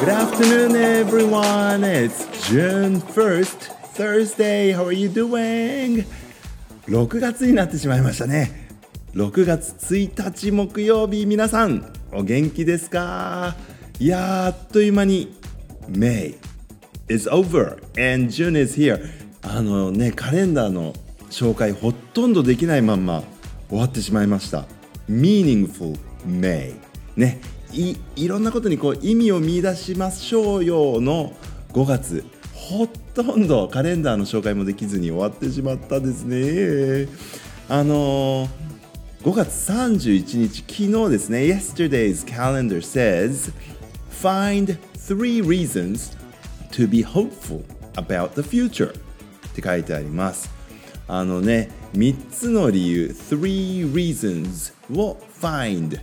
Good afternoon, everyone. It's June 1st, Thursday. How are you doing? 6月になってしまいましたね。6月1日木曜日、皆さん、お元気ですかいやあっという間に May is over and June is here. あのね、カレンダーの紹介ほとんどできないまんま終わってしまいました。Meaningful May。ね、いいろんなことにこう意味を見出しましょうよの5月。ほとんどカレンダーの紹介もできずに終わってしまったですね。あのー、5月31日昨日ですね Yesterday's calendar says Find three reasons to be hopeful about the future って書いてあります。あのね3つの理由3 reasons を find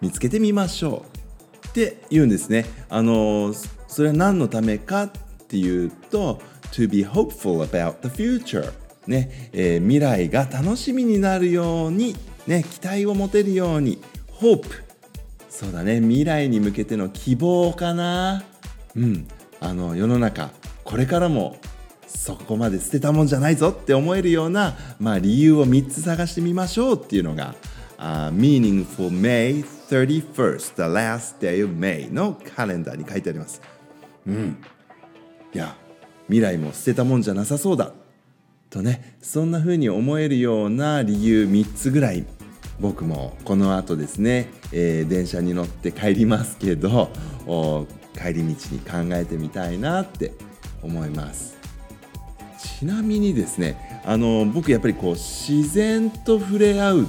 見つけてみましょうって言うんですね。あのそれは何のためかっていうと to be hopeful about the future ね、えー、未来が楽しみになるようにね期待を持てるように hope そうだね。未来に向けての希望かな。うん。あの世の中これからもそこまで捨てたもんじゃないぞって思えるような、まあ、理由を3つ探してみましょうっていうのが、uh, Meaningful May 31st, the last day of May のカレンダーに書いてあります。うん。いや、未来も捨てたもんじゃなさそうだ。とね、そんな風に思えるような理由3つぐらい僕もこの後ですね、えー、電車に乗って帰りますけど帰り道に考えてみたいなって思いますちなみにですねあの僕やっぱりこう自然と触れ合う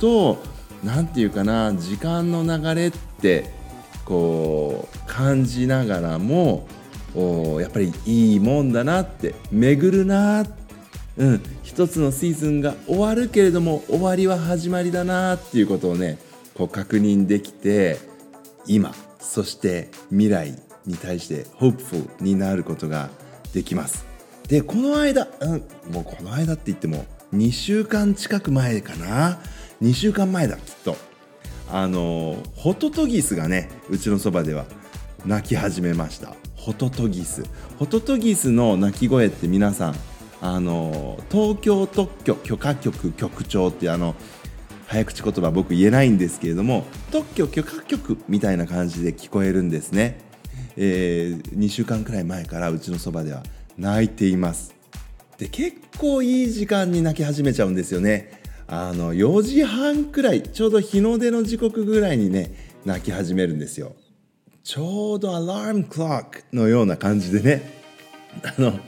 と何て言うかな時間の流れってこう感じながらもやっぱりいいもんだなって巡るなうん一つのシーズンが終わるけれども終わりは始まりだなっていうことをねこう確認できて今そして未来に対してホープフルになることができます。でこの間、うん、もうこの間って言っても2週間近く前かな。2週間前だきっと。あのホトトギスがねうちのそばでは鳴き始めました。ホトトギス。ホトトギスの鳴き声って皆さんあの東京特許許可局局長ってあの早口言葉僕言えないんですけれども特許許可局みたいな感じで聞こえるんですね、えー、2週間くらい前からうちのそばでは泣いています。で結構いい時間に泣き始めちゃうんですよね。あの4時半くらいちょうど日の出の時刻ぐらいにね泣き始めるんですよ。ちょうどアラームクロックのような感じでね あの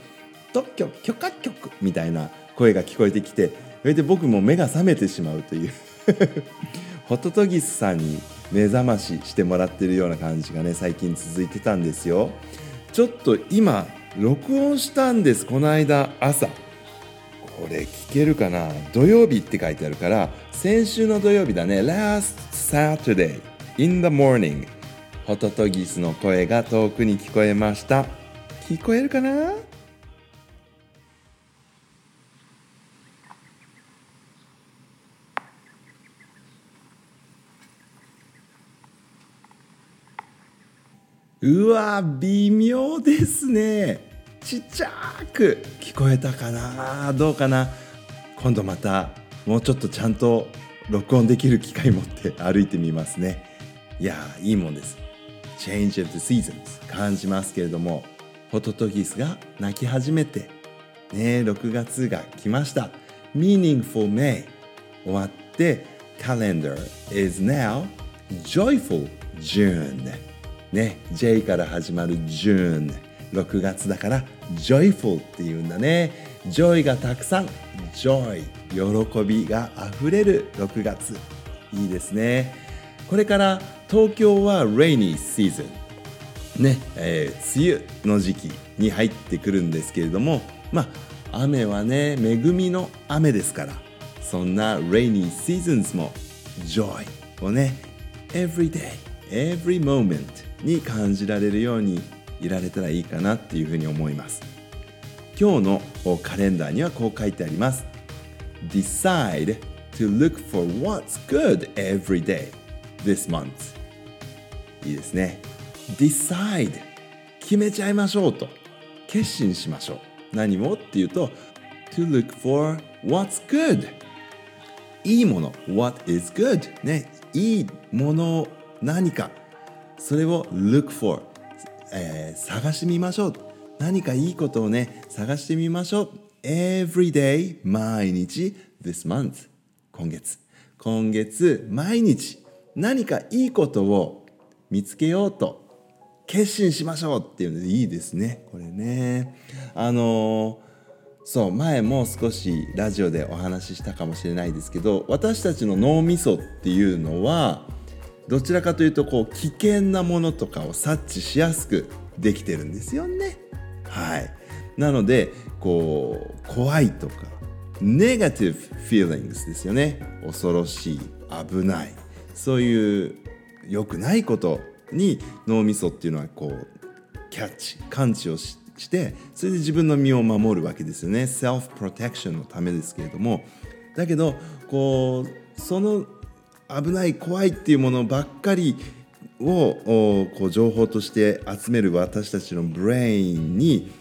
特許許可局みたいな声が聞こえてきてそれで僕も目が覚めてしまうという。ホトトギスさんに目覚まししてもらってるような感じがね最近続いてたんですよ。ちょっと今録音したんですこの間朝。これ聞けるかな？土曜日って書いてあるから先週の土曜日だね。Last Saturday in the morning ホトトギスの声が遠くに聞こえました。聞こえるかな？うわ微妙ですね。ちっちゃく聞こえたかな？どうかな？今度またもうちょっとちゃんと録音できる機会持って歩いてみますね。いやいいもんです。Change of the Seasons 感じますけれどもホトトギスが泣き始めてね6月が来ました。Meaningful May 終わって Calendar is now Joyful June ね J から始まる June 6月だから joyful っていうんだね。joy がたくさん joy 喜びがあふれる6月。いいですね。これから東京は rainy season ね、えー、梅雨の時期に入ってくるんですけれどもまあ雨はね恵みの雨ですからそんな rainy seasons も joy をね every day every moment に感じられるようにいられたらいいかなっていうふうに思います。今日のカレンダーにはこう書いてあります。Decide to look for what's good every day this month. いいですね。Decide 決めちゃいましょうと。決心しましょう。何をっていうと to look for what's good. いいもの。What is good? ね。いいもの何か。それを look for、えー、探してみましょう何かいいことをね探してみましょう。Every day 毎日 this month 今月。今月毎日何かいいことを見つけようと決心しましょうっていうのでいいですね。これね。あのそう前も少しラジオでお話ししたかもしれないですけど私たちの脳みそっていうのはどちらかというとこう危険なものとかを察知しやすくできてるんですよね。はい。なのでこう怖いとかネガティブ feelings ですよね。恐ろしい危ない。そういう良くないことに脳みそっていうのはこうキャッチ感知をしてそれで自分の身を守るわけですよね。セルフプロテクションのためですけれども。だけどこうその危ない怖いっていうものばっかりをこう情報として集める私たちのブレインに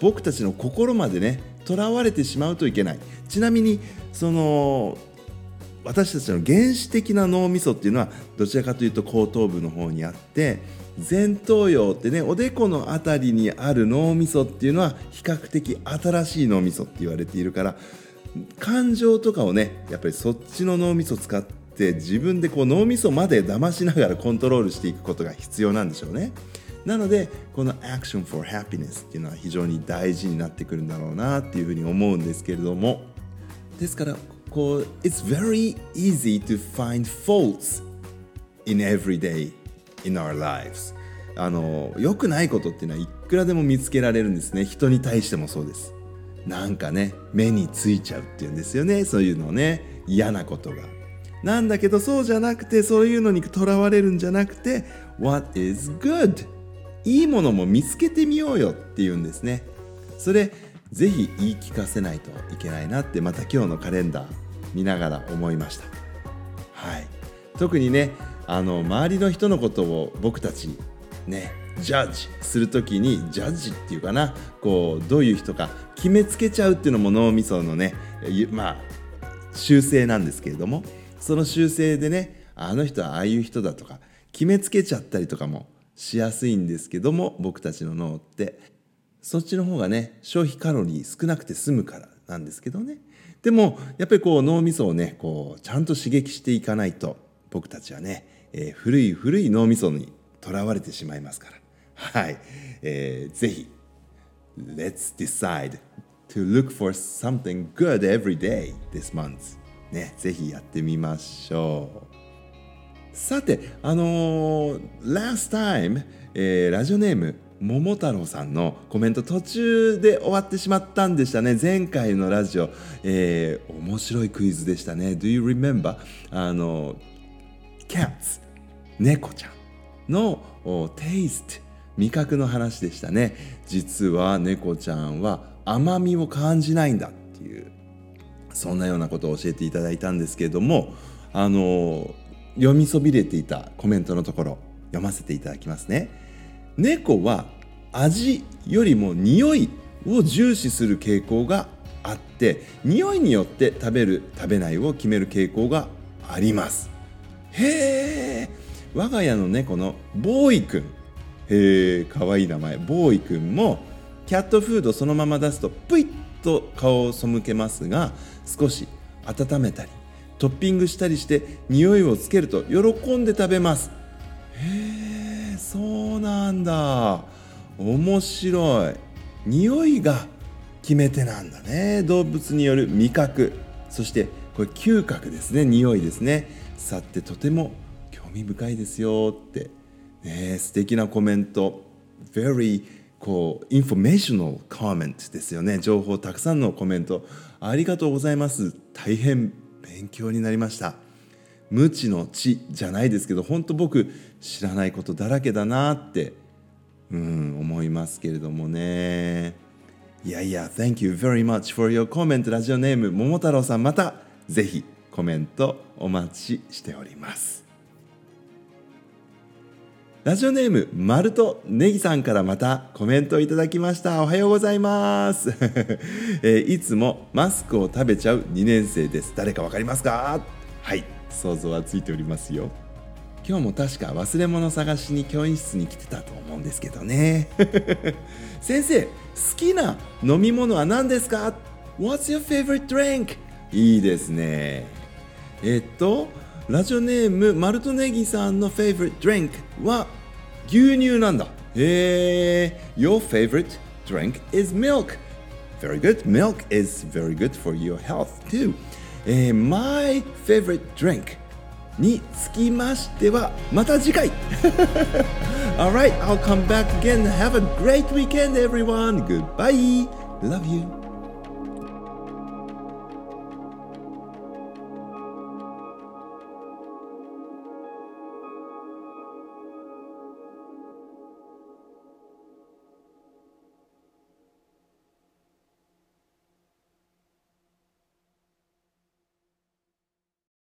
僕たちの心までねとらわれてしまうといけない。ちなみにその私たちの原始的な脳みそっていうのはどちらかというと後頭部の方にあって前頭葉ってねおでこの辺りにある脳みそっていうのは比較的新しい脳みそって言われているから感情とかをねやっぱりそっちの脳みそ使って自分でこう脳みそまで騙しながらコントロールしていくことが必要なんでしょうね。なのでこの Action for Happiness っていうのは非常に大事になってくるんだろうなっていうふうに思うんですけれども。ですからこう It's very easy to find faults in every day in our lives. あの良くないことっていうのはいくらでも見つけられるんですね。人に対してもそうです。なんかね目についちゃうっていうんですよね。そういうのね嫌なことが。なんだけどそうじゃなくてそういうのにとらわれるんじゃなくて What is good? いいものも見つけてみようよっていうんですね。それぜひ言い聞かせないといけないなってまた今日のカレンダー見ながら思いました。はい、特にねあの周りの人のことを僕たちねジャッジする時にジャッジっていうかなこうどういう人か決めつけちゃうっていうのも脳みそのねまあ習性なんですけれどもその習性でねあの人はああいう人だとか決めつけちゃったりとかもしやすいんですけども僕たちの脳って。そっちの方がね消費カロリー少なくて済むからなんですけどね。でもやっぱりこう脳みそをねこうちゃんと刺激していかないと僕たちはね、えー、古い古い脳みそにとらわれてしまいますから。はい、えー、ぜひ Let's decide to look for something good every day this month. ねぜひやってみましょう。さてあのー、last time、えー、ラジオネーム桃太郎さんのコメント途中で終わってしまったんでしたね。前回のラジオ、えー、面白いクイズでしたね。Do you remember? あの Cats 猫ちゃんのテイスト味覚の話でしたね。実は猫ちゃんは甘みを感じないんだっていう。そんなようなことを教えていただいたんですけれどもあの読みそびれていたコメントのところ読ませていただきますね。猫は味よりも匂いを重視する傾向があって匂いによって食べる食べないを決める傾向があります。へえ我が家の猫のボーイくんへえかわいい名前。ボーイくんもキャットフードそのまま出すとプイッと顔を背けますが少し温めたりトッピングしたりして匂いをつけると喜んで食べます。へえそうなんだ。面白い。匂いが決め手なんだね。動物による味覚。そしてこれ嗅覚ですね。匂いですね。さてとても興味深いですよって。ね素敵なコメント。Very こう informational comment ですよね。情報たくさんのコメント。ありがとうございます。大変勉強になりました。無知の知じゃないですけど本当僕知らないことだらけだなってうん思いますけれどもね。いやいや Thank you very much for your comment ラジオネーム桃太郎さんまたぜひコメントお待ちしております。ラジオネーム、マルトネギさんからまたコメントをいただきました。おはようございます。えー、いつもマスクを食べちゃう2年生です。誰かわかりますか？はい、想像はついておりますよ。今日も確か忘れ物探しに教員室に来てたと思うんですけどね。先生、好きな飲み物は何ですか ?What's your favorite drink? いいですね。えっと、ラジオネームマルトネギさんの favorite drink は牛乳なんだ。へえ。Your favorite drink is milk. Very good. Milk is very good for your health too. えー、my favorite drink につきましてはまた次回 Alright, I'll come back again. Have a great weekend everyone. Goodbye. Love you.